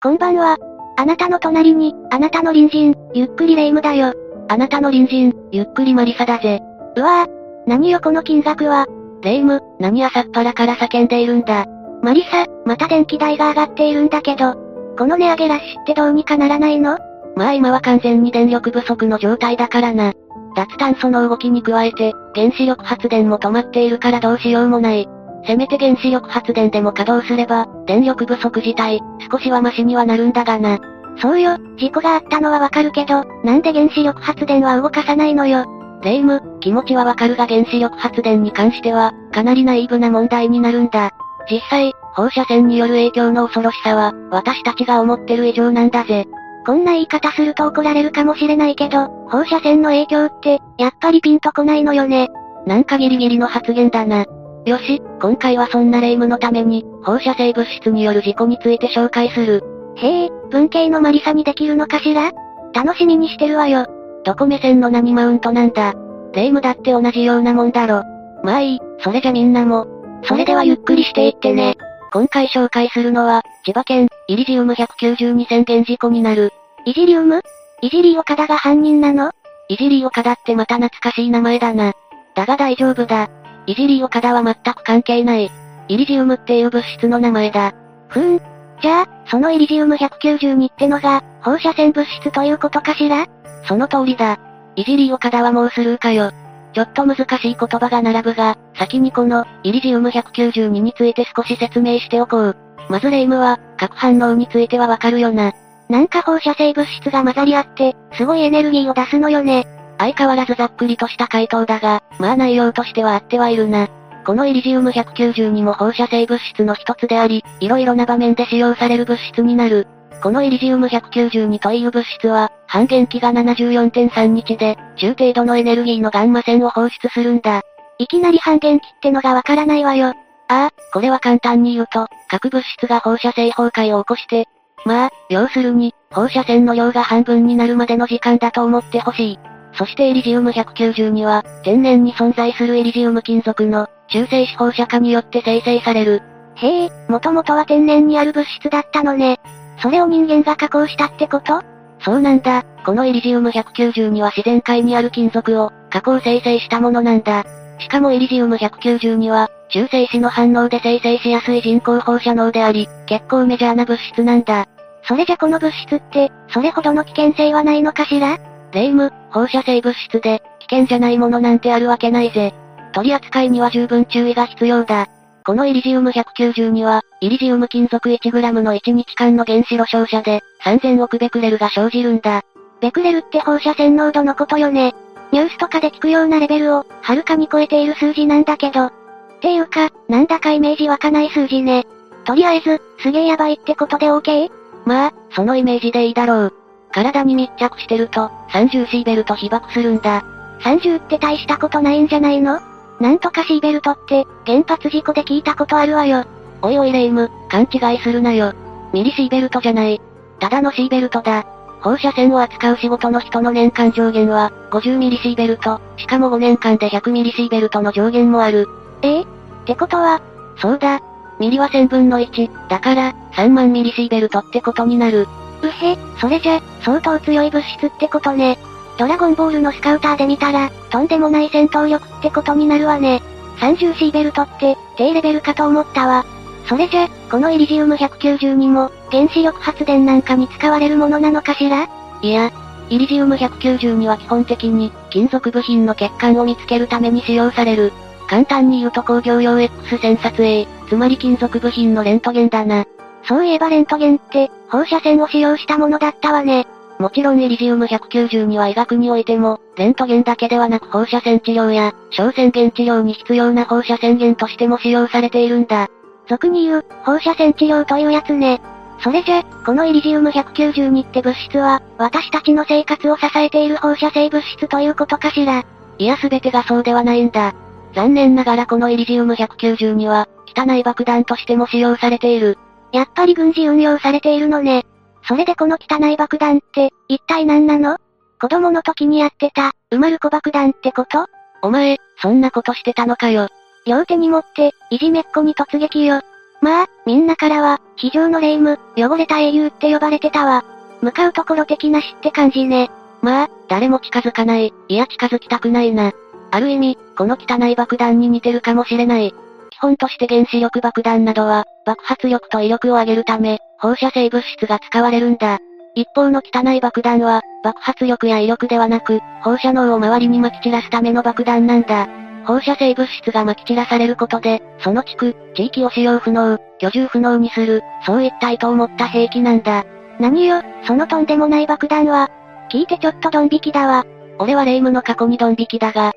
こんばんは。あなたの隣に、あなたの隣人、ゆっくりレ夢ムだよ。あなたの隣人、ゆっくりマリサだぜ。うわぁ。何よこの金額は。レ夢ム、何朝っぱらから叫んでいるんだ。マリサ、また電気代が上がっているんだけど、この値上げラッシュってどうにかならないの？まあ今は完全に電力不足の状態だからな。脱炭素の動きに加えて、原子力発電も止まっているからどうしようもない。せめて原子力発電でも稼働すれば、電力不足自体、少しはマシにはなるんだがな。そうよ、事故があったのはわかるけど、なんで原子力発電は動かさないのよ。レイム、気持ちはわかるが原子力発電に関しては、かなりナイーブな問題になるんだ。実際、放射線による影響の恐ろしさは、私たちが思ってる以上なんだぜ。こんな言い方すると怒られるかもしれないけど、放射線の影響って、やっぱりピンとこないのよね。なんかギリギリの発言だな。よし、今回はそんな霊夢のために、放射性物質による事故について紹介する。へえ、文系のマリサにできるのかしら？楽しみにしてるわよ。どこ目線の何マウントなんだ？霊夢だって同じようなもんだろ。まあいい、それじゃみんなも。それではゆっくりしていってね。今回紹介するのは、千葉県、イリジウム192宣言事故になる。イジリウム？イジリー岡田が犯人なの？イジリー岡田ってまた懐かしい名前だな。だが大丈夫だ。イジリー岡田は全く関係ない。イリジウムっていう物質の名前だ。ふーん。じゃあ、そのイリジウム192ってのが、放射線物質ということかしら？その通りだ。イジリー岡田はもうスルーかよ。ちょっと難しい言葉が並ぶが、先にこの、イリジウム192について少し説明しておこう。まずレイムは、核反応についてはわかるよな。なんか放射性物質が混ざり合って、すごいエネルギーを出すのよね。相変わらずざっくりとした回答だが、まあ内容としては合ってはいるな。このイリジウム192も放射性物質の一つであり、いろいろな場面で使用される物質になる。このイリジウム192という物質は、半減期が74.3日で、中程度のエネルギーのガンマ線を放出するんだ。いきなり半減期ってのがわからないわよ。ああ、これは簡単に言うと、核物質が放射性崩壊を起こして、まあ、要するに、放射線の量が半分になるまでの時間だと思ってほしい。そしてイリジウム192は、天然に存在するイリジウム金属の、中性子放射化によって生成される。へえ、もともとは天然にある物質だったのね。それを人間が加工したってこと？そうなんだ。このイリジウム192は自然界にある金属を、加工生成したものなんだ。しかもイリジウム192は、中性子の反応で生成しやすい人工放射能であり、結構メジャーな物質なんだ。それじゃこの物質って、それほどの危険性はないのかしら？レイム、放射性物質で、危険じゃないものなんてあるわけないぜ。取り扱いには十分注意が必要だ。このイリジウム192は、イリジウム金属 1g の1日間の原子炉照射で、3000億ベクレルが生じるんだ。ベクレルって放射線濃度のことよね。ニュースとかで聞くようなレベルを、はるかに超えている数字なんだけど。っていうか、なんだかイメージ湧かない数字ね。とりあえず、すげえやばいってことで OK? まあ、そのイメージでいいだろう。体に密着してると、30シーベルト被爆するんだ。30って大したことないんじゃないの？なんとかシーベルトって、原発事故で聞いたことあるわよ。おいおいレイム、勘違いするなよ。ミリシーベルトじゃない。ただのシーベルトだ。放射線を扱う仕事の人の年間上限は、50ミリシーベルト、しかも5年間で100ミリシーベルトの上限もある。え？ってことは、そうだ。ミリは1000分の1、だから、3万ミリシーベルトってことになる。うへ、それじゃ、相当強い物質ってことね。ドラゴンボールのスカウターで見たら、とんでもない戦闘力ってことになるわね。30シーベルトって、低レベルかと思ったわ。それじゃ、このイリジウム192も、原子力発電なんかに使われるものなのかしら？いや、イリジウム192は基本的に、金属部品の欠陥を見つけるために使用される。簡単に言うと工業用 X 線撮影、つまり金属部品のレントゲンだな。そういえばレントゲンって、放射線を使用したものだったわね。もちろんイリジウム192は医学においても、レントゲンだけではなく放射線治療や、小線源治療に必要な放射線源としても使用されているんだ。俗に言う、放射線治療というやつね。それじゃ、このイリジウム192って物質は、私たちの生活を支えている放射性物質ということかしら。いや全てがそうではないんだ。残念ながらこのイリジウム192は、汚い爆弾としても使用されている。やっぱり軍事運用されているのね。それでこの汚い爆弾って、一体何なの？子供の時にやってた、埋まる子爆弾ってこと？お前、そんなことしてたのかよ。両手に持って、いじめっ子に突撃よ。まあ、みんなからは、非常の霊夢、汚れた英雄って呼ばれてたわ。向かうところ的な死って感じね。まあ、誰も近づかない、いや近づきたくないな。ある意味、この汚い爆弾に似てるかもしれない。本として原子力爆弾などは、爆発力と威力を上げるため、放射性物質が使われるんだ。一方の汚い爆弾は、爆発力や威力ではなく、放射能を周りに撒き散らすための爆弾なんだ。放射性物質が撒き散らされることで、その地区、地域を使用不能、居住不能にする、そういった意図を持った兵器なんだ。何よ、そのとんでもない爆弾は？聞いてちょっとドン引きだわ。俺は霊夢の過去にドン引きだが。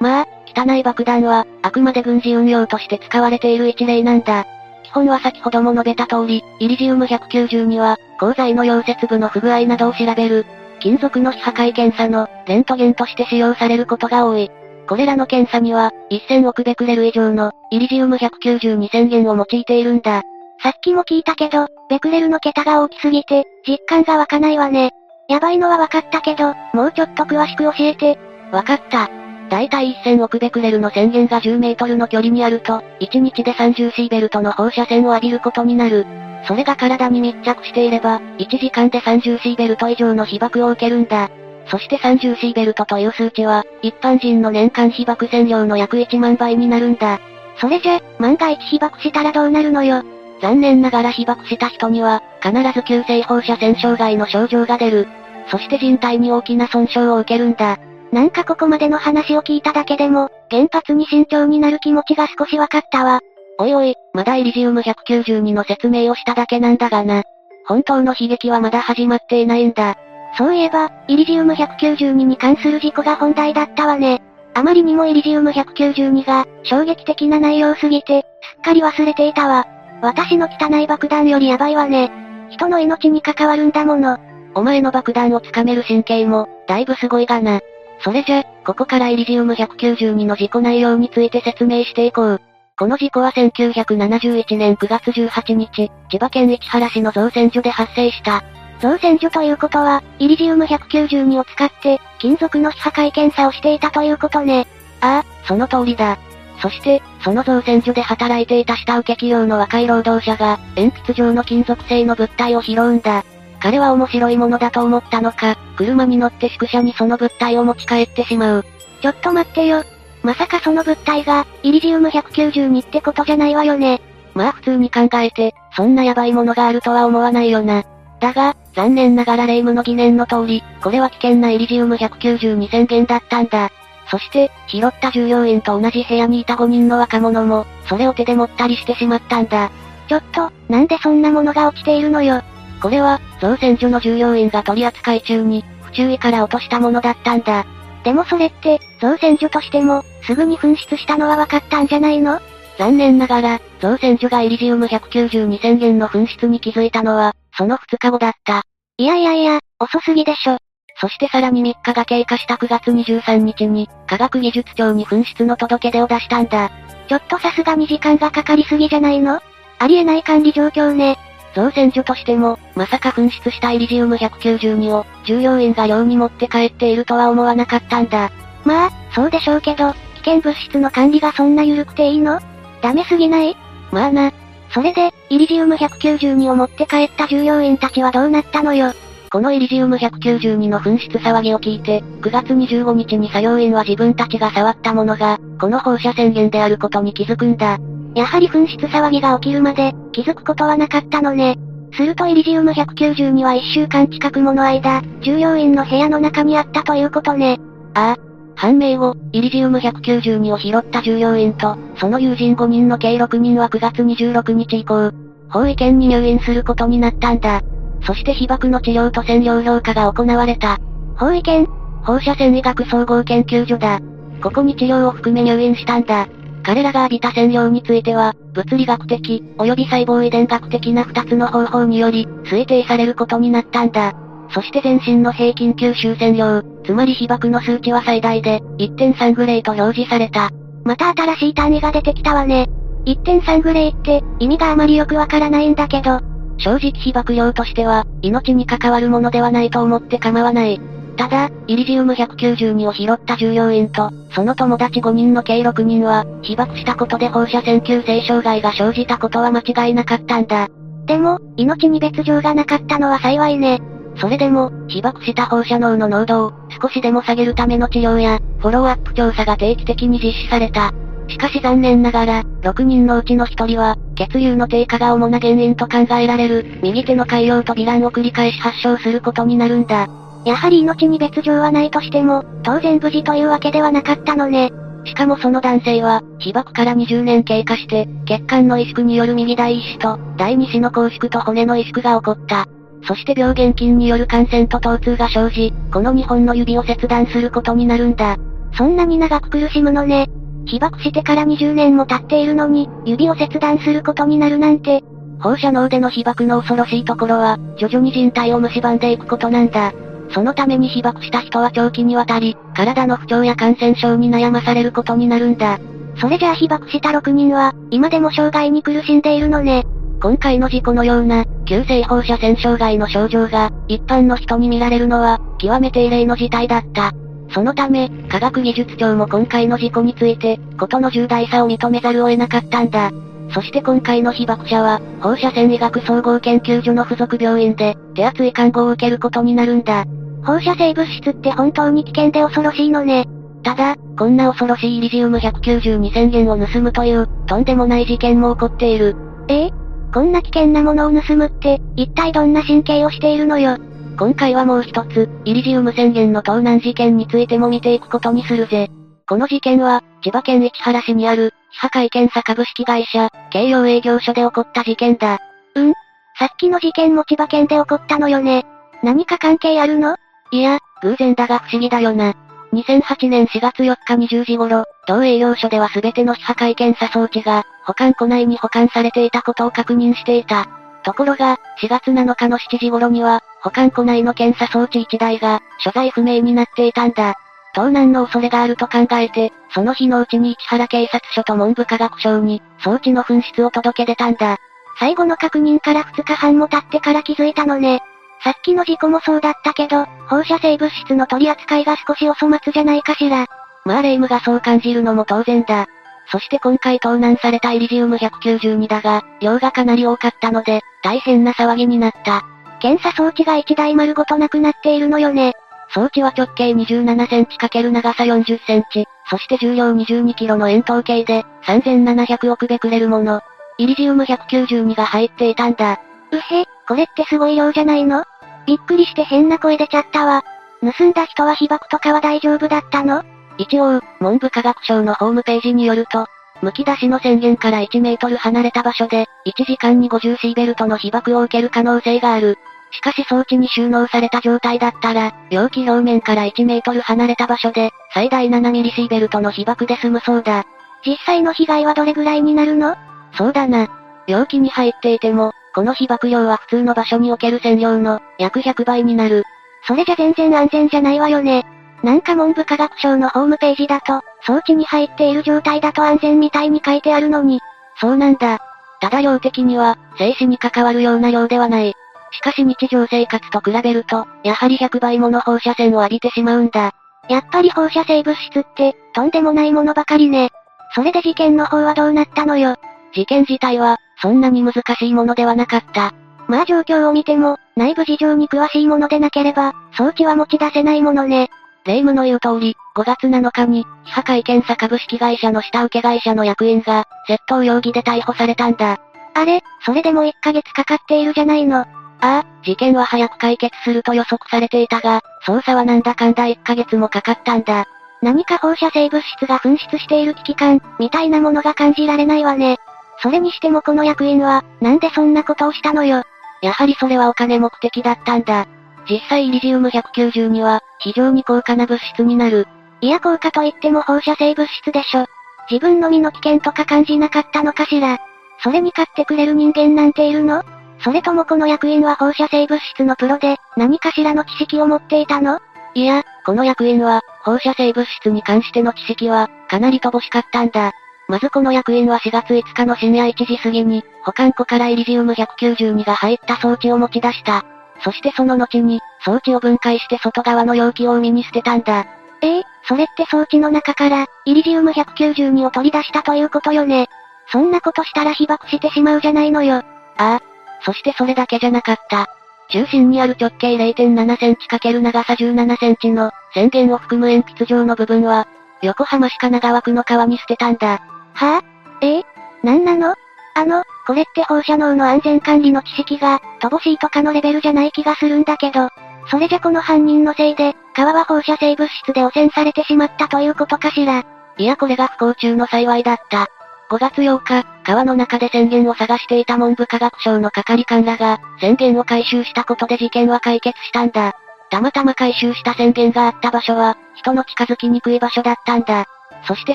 まあ、汚い爆弾は、あくまで軍事運用として使われている一例なんだ。基本は先ほども述べた通り、イリジウム192は、鋼材の溶接部の不具合などを調べる、金属の非破壊検査の、レントゲンとして使用されることが多い。これらの検査には、1000億ベクレル以上の、イリジウム192宣言を用いているんだ。さっきも聞いたけど、ベクレルの桁が大きすぎて、実感が湧かないわね。やばいのは分かったけど、もうちょっと詳しく教えて。分かった。だいたい1000億ベクレルの宣言が10メートルの距離にあると、1日で30シーベルトの放射線を浴びることになる。それが体に密着していれば、1時間で30シーベルト以上の被爆を受けるんだ。そして30シーベルトという数値は、一般人の年間被爆線量の約1万倍になるんだ。それじゃ、万が一被爆したらどうなるのよ。残念ながら被爆した人には、必ず急性放射線障害の症状が出る。そして人体に大きな損傷を受けるんだ。なんかここまでの話を聞いただけでも、原発に慎重になる気持ちが少しわかったわ。おいおい、まだイリジウム192の説明をしただけなんだがな。本当の悲劇はまだ始まっていないんだ。そういえば、イリジウム192に関する事故が本題だったわね。あまりにもイリジウム192が、衝撃的な内容すぎて、すっかり忘れていたわ。私の汚い爆弾よりヤバいわね。人の命に関わるんだもの。お前の爆弾をつかめる神経も、だいぶすごいがな。それじゃ、ここからイリジウム192の事故内容について説明していこう。この事故は1971年9月18日、千葉県市原市の造船所で発生した。造船所ということは、イリジウム192を使って、金属の非破壊検査をしていたということね。ああ、その通りだ。そして、その造船所で働いていた下請け企業の若い労働者が、鉛筆状の金属製の物体を拾うんだ。彼は面白いものだと思ったのか、車に乗って宿舎にその物体を持ち帰ってしまう。ちょっと待ってよ。まさかその物体が、イリジウム192ってことじゃないわよね。まあ普通に考えて、そんなヤバいものがあるとは思わないよな。だが、残念ながら霊夢の疑念の通り、これは危険なイリジウム192宣言だったんだ。そして、拾った従業員と同じ部屋にいた5人の若者も、それを手で持ったりしてしまったんだ。ちょっと、なんでそんなものが落ちているのよ。これは、造船所の従業員が取り扱い中に、不注意から落としたものだったんだ。でもそれって、造船所としても、すぐに紛失したのは分かったんじゃないの？残念ながら、造船所がイリジウム192宣言の紛失に気づいたのは、その2日後だった。いやいやいや、遅すぎでしょ。そしてさらに3日が経過した9月23日に、科学技術庁に紛失の届け出を出したんだ。ちょっとさすがに時間がかかりすぎじゃないの？ありえない管理状況ね。造船所としても、まさか紛失したイリジウム192を、従業員が寮に持って帰っているとは思わなかったんだ。まあ、そうでしょうけど、危険物質の管理がそんな緩くていいの？ダメすぎない？まあな。それで、イリジウム192を持って帰った従業員たちはどうなったのよ？このイリジウム192の紛失騒ぎを聞いて、9月25日に作業員は自分たちが触ったものが、この放射宣言であることに気づくんだ。やはり紛失騒ぎが起きるまで、気づくことはなかったのね。するとイリジウム192は1週間近くもの間、従業員の部屋の中にあったということね。ああ。判明後、イリジウム192を拾った従業員と、その友人5人の計6人は9月26日以降、法医研に入院することになったんだ。そして被爆の治療と線量評価が行われた。法医研放射線医学総合研究所だ。ここに治療を含め入院したんだ。彼らが浴びた線量については、物理学的、及び細胞遺伝学的な二つの方法により、推定されることになったんだ。そして全身の平均吸収線量、つまり被爆の数値は最大で、1.3グレイと表示された。また新しい単位が出てきたわね。1.3グレイって、意味があまりよくわからないんだけど。正直被爆量としては、命に関わるものではないと思って構わない。ただ、イリジウム192を拾った従業員と、その友達5人の計6人は、被爆したことで放射線急性障害が生じたことは間違いなかったんだ。でも、命に別状がなかったのは幸いね。それでも、被爆した放射能の濃度を少しでも下げるための治療や、フォローアップ調査が定期的に実施された。しかし残念ながら、6人のうちの1人は、血流の低下が主な原因と考えられる、右手の海洋とヴィランを繰り返し発症することになるんだ。やはり命に別状はないとしても、当然無事というわけではなかったのね。しかもその男性は、被爆から20年経過して、血管の萎縮による右第一子と、第二子の拘縮と骨の萎縮が起こった。そして病原菌による感染と疼痛が生じ、この2本の指を切断することになるんだ。そんなに長く苦しむのね。被爆してから20年も経っているのに、指を切断することになるなんて。放射能での被爆の恐ろしいところは、徐々に人体を蝕んでいくことなんだ。そのために被爆した人は長期にわたり、体の不調や感染症に悩まされることになるんだ。それじゃあ被爆した6人は、今でも障害に苦しんでいるのね。今回の事故のような、急性放射線障害の症状が、一般の人に見られるのは、極めて異例の事態だった。そのため、科学技術庁も今回の事故について、ことの重大さを認めざるを得なかったんだ。そして今回の被爆者は、放射線医学総合研究所の付属病院で、手厚い看護を受けることになるんだ。放射性物質って本当に危険で恐ろしいのね。ただ、こんな恐ろしいイリジウム192宣言を盗むという、とんでもない事件も起こっている。え？えこんな危険なものを盗むって、一体どんな神経をしているのよ。今回はもう一つ、イリジウム宣言の盗難事件についても見ていくことにするぜ。この事件は、千葉県市原市にある、非破壊検査株式会社、京葉営業所で起こった事件だ。うんさっきの事件も千葉県で起こったのよね。何か関係あるの？いや、偶然だが不思議だよな。2008年4月4日20時頃、同営業所では全ての非破壊検査装置が、保管庫内に保管されていたことを確認していた。ところが、4月7日の7時頃には、保管庫内の検査装置1台が、所在不明になっていたんだ。盗難の恐れがあると考えて、その日のうちに市原警察署と文部科学省に、装置の紛失を届け出たんだ。最後の確認から2日半も経ってから気づいたのね。さっきの事故もそうだったけど、放射性物質の取り扱いが少しお粗末じゃないかしら。まあ霊夢がそう感じるのも当然だ。そして今回盗難されたイリジウム192だが、量がかなり多かったので、大変な騒ぎになった。検査装置が1台丸ごとなくなっているのよね。装置は直径27センチ×長さ40センチ、そして重量22キロの円筒形で、3700億ベクレルもの。イリジウム192が入っていたんだ。うへ、これってすごい量じゃないの？びっくりして変な声出ちゃったわ。盗んだ人は被爆とかは大丈夫だったの？一応、文部科学省のホームページによると、剥き出しの宣言から1メートル離れた場所で、1時間に50シーベルトの被爆を受ける可能性がある。しかし装置に収納された状態だったら、容器表面から1メートル離れた場所で、最大7ミリシーベルトの被爆で済むそうだ。実際の被害はどれぐらいになるの？そうだな。容器に入っていても、この被爆量は普通の場所における線量の約100倍になる。それじゃ全然安全じゃないわよね。なんか文部科学省のホームページだと、装置に入っている状態だと安全みたいに書いてあるのに。そうなんだ。ただ量的には、生死に関わるような量ではない。しかし日常生活と比べると、やはり100倍もの放射線を浴びてしまうんだ。やっぱり放射性物質って、とんでもないものばかりね。それで事件の方はどうなったのよ。事件自体は、そんなに難しいものではなかった。まあ状況を見ても、内部事情に詳しいものでなければ、装置は持ち出せないものね。霊夢の言う通り、5月7日に、非破壊検査株式会社の下請け会社の役員が、窃盗容疑で逮捕されたんだ。あれ、それでも1ヶ月かかっているじゃないの。ああ、事件は早く解決すると予測されていたが、捜査はなんだかんだ1ヶ月もかかったんだ。何か放射性物質が噴出している危機感、みたいなものが感じられないわね。それにしてもこの役員は、なんでそんなことをしたのよ。やはりそれはお金目的だったんだ。実際イリジウム192は、非常に高価な物質になる。いや高価といっても放射性物質でしょ。自分の身の危険とか感じなかったのかしら。それに買ってくれる人間なんているの？それともこの役員は放射性物質のプロで、何かしらの知識を持っていたの？いや、この役員は、放射性物質に関しての知識は、かなり乏しかったんだ。まずこの役員は4月5日の深夜1時過ぎに、保管庫からイリジウム192が入った装置を持ち出した。そしてその後に、装置を分解して外側の容器を海に捨てたんだ。ええそれって装置の中から、イリジウム192を取り出したということよね。そんなことしたら被爆してしまうじゃないのよ。ああ。そしてそれだけじゃなかった。中心にある直径0.7センチ×長さ17センチの、宣言を含む鉛筆状の部分は、横浜市神奈川区の川に捨てたんだ。はぁ、あ、え？えなんなの？あの、これって放射能の安全管理の知識が、乏しいとかのレベルじゃない気がするんだけど、それじゃこの犯人のせいで、川は放射性物質で汚染されてしまったということかしら。いやこれが不幸中の幸いだった。5月8日、川の中で宣言を探していた文部科学省の係官らが、宣言を回収したことで事件は解決したんだ。たまたま回収した宣言があった場所は、人の近づきにくい場所だったんだ。そして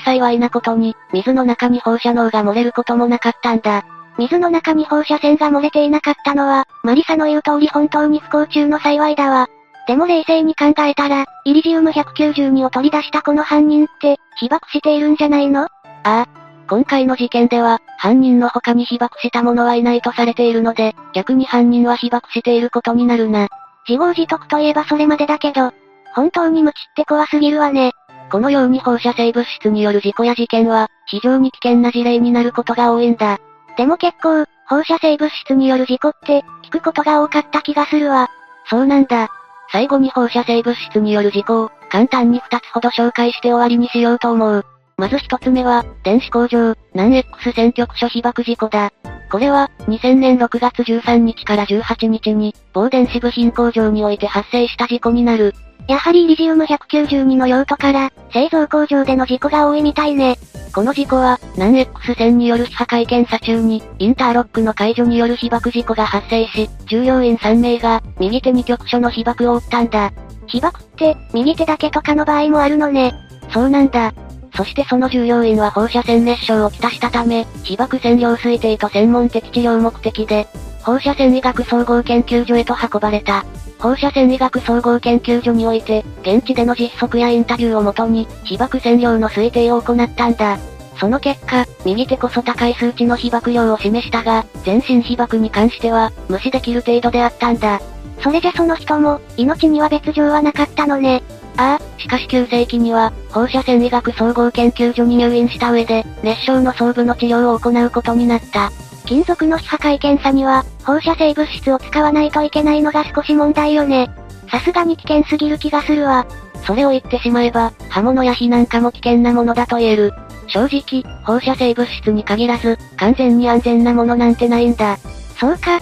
幸いなことに、水の中に放射能が漏れることもなかったんだ。水の中に放射線が漏れていなかったのは、マリサの言う通り本当に不幸中の幸いだわ。でも冷静に考えたら、イリジウム192を取り出したこの犯人って、被爆しているんじゃないの？ああ。今回の事件では、犯人の他に被爆した者はいないとされているので、逆に犯人は被爆していることになるな。自業自得といえばそれまでだけど、本当に無知って怖すぎるわね。このように放射性物質による事故や事件は、非常に危険な事例になることが多いんだ。でも結構、放射性物質による事故って、聞くことが多かった気がするわ。そうなんだ。最後に放射性物質による事故を、簡単に2つほど紹介して終わりにしようと思う。まず1つ目は、電子工場、南 X 選挙区所被爆事故だ。これは、2000年6月13日から18日に、某電子部品工場において発生した事故になる。やはりリジウム192の用途から、製造工場での事故が多いみたいね。この事故は、南 X 線による非破壊検査中に、インターロックの解除による被爆事故が発生し、従業員3名が、右手に局所の被爆を負ったんだ。被爆って、右手だけとかの場合もあるのね。そうなんだ。そしてその従業員は放射線熱傷をきたしたため、被爆線量推定と専門的治療目的で、放射線医学総合研究所へと運ばれた。放射線医学総合研究所において、現地での実測やインタビューをもとに、被爆線量の推定を行ったんだ。その結果、右手こそ高い数値の被爆量を示したが、全身被爆に関しては、無視できる程度であったんだ。それじゃその人も、命には別状はなかったのね。ああ、しかし9世紀には、放射線医学総合研究所に入院した上で、熱傷の装部の治療を行うことになった。金属の非破壊検査には、放射性物質を使わないといけないのが少し問題よね。さすがに危険すぎる気がするわ。それを言ってしまえば、刃物や火なんかも危険なものだと言える。正直、放射性物質に限らず、完全に安全なものなんてないんだ。そうか。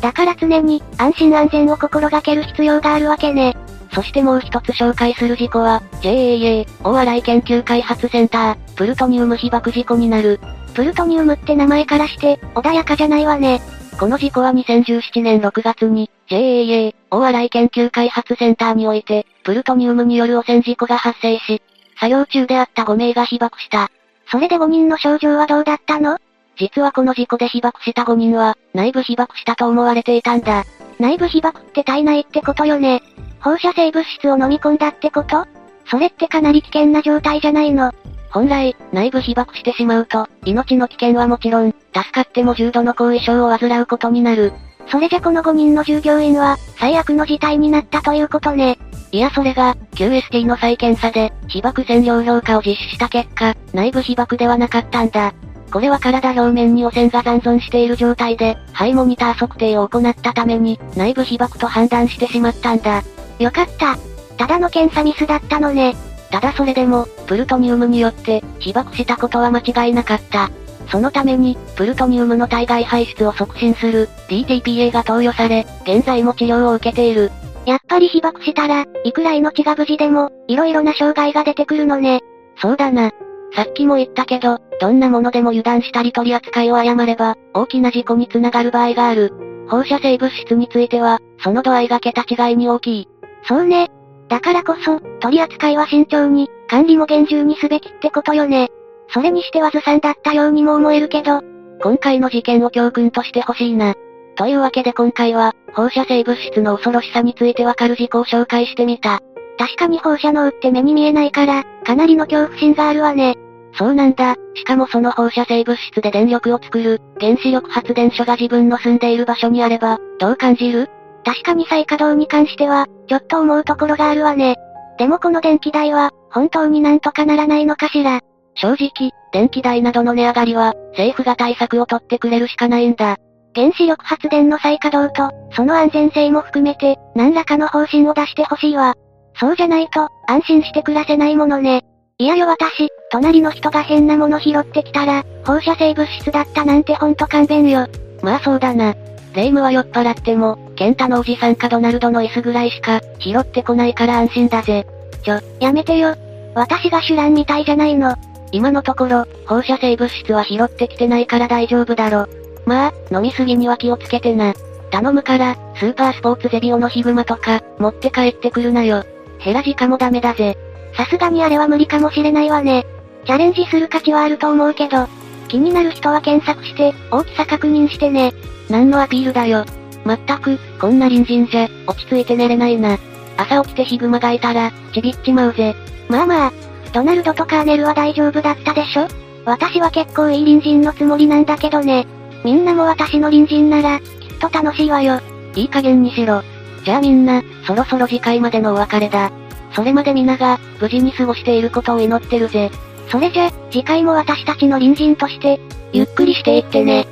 だから常に、安心安全を心がける必要があるわけね。そしてもう一つ紹介する事故は、JAA、大洗研究開発センター、プルトニウム被爆事故になる。プルトニウムって名前からして、穏やかじゃないわね。この事故は2017年6月に、JAA、大洗研究開発センターにおいて、プルトニウムによる汚染事故が発生し、作業中であった5名が被爆した。それで5人の症状はどうだったの？実はこの事故で被爆した5人は、内部被爆したと思われていたんだ。内部被爆って体内ってことよね。放射性物質を飲み込んだってこと？それってかなり危険な状態じゃないの。本来、内部被爆してしまうと、命の危険はもちろん、助かっても重度の後遺症を患うことになる。それじゃこの5人の従業員は、最悪の事態になったということね。いやそれが、QST の再検査で、被爆線量評価を実施した結果、内部被爆ではなかったんだ。これは体表面に汚染が残存している状態で、肺モニター測定を行ったために、内部被爆と判断してしまったんだ。よかった。ただの検査ミスだったのね。ただそれでも、プルトニウムによって、被爆したことは間違いなかった。そのために、プルトニウムの体外排出を促進する、DTPA が投与され、現在も治療を受けている。やっぱり被爆したら、いくら命が無事でも、色々な障害が出てくるのね。そうだな。さっきも言ったけど、どんなものでも油断したり取り扱いを誤れば、大きな事故につながる場合がある。放射性物質については、その度合いが桁違いに大きい。そうね。だからこそ、取り扱いは慎重に、管理も厳重にすべきってことよね。それにしてはずさんだったようにも思えるけど、今回の事件を教訓としてほしいな。というわけで今回は、放射性物質の恐ろしさについてわかる事項を紹介してみた。確かに放射能って目に見えないから、かなりの恐怖心があるわね。そうなんだ。しかもその放射性物質で電力を作る、原子力発電所が自分の住んでいる場所にあれば、どう感じる？確かに再稼働に関しては、ちょっと思うところがあるわね。でもこの電気代は、本当になんとかならないのかしら。正直、電気代などの値上がりは、政府が対策を取ってくれるしかないんだ。原子力発電の再稼働と、その安全性も含めて、何らかの方針を出してほしいわ。そうじゃないと、安心して暮らせないものね。いやよ私、隣の人が変なもの拾ってきたら、放射性物質だったなんてほんと勘弁よ。まあそうだな。霊夢は酔っ払っても、ケンタのおじさんかドナルドの椅子ぐらいしか、拾ってこないから安心だぜ。ちょ、やめてよ。私が主乱みたいじゃないの。今のところ、放射性物質は拾ってきてないから大丈夫だろ。まあ、飲みすぎには気をつけてな。頼むから、スーパースポーツゼビオのヒグマとか、持って帰ってくるなよ。ヘラジカもダメだぜ。さすがにあれは無理かもしれないわね。チャレンジする価値はあると思うけど、気になる人は検索して、大きさ確認してね。何のアピールだよ。まったく、こんな隣人じゃ、落ち着いて寝れないな。朝起きてヒグマがいたら、ちびっちまうぜ。まあまあ、ドナルドとカーネルは大丈夫だったでしょ？私は結構いい隣人のつもりなんだけどね。みんなも私の隣人なら、きっと楽しいわよ。いい加減にしろ。じゃあみんな、そろそろ次回までのお別れだ。それまで皆が、無事に過ごしていることを祈ってるぜ。それじゃ、次回も私たちの隣人として、ゆっくりしていってね。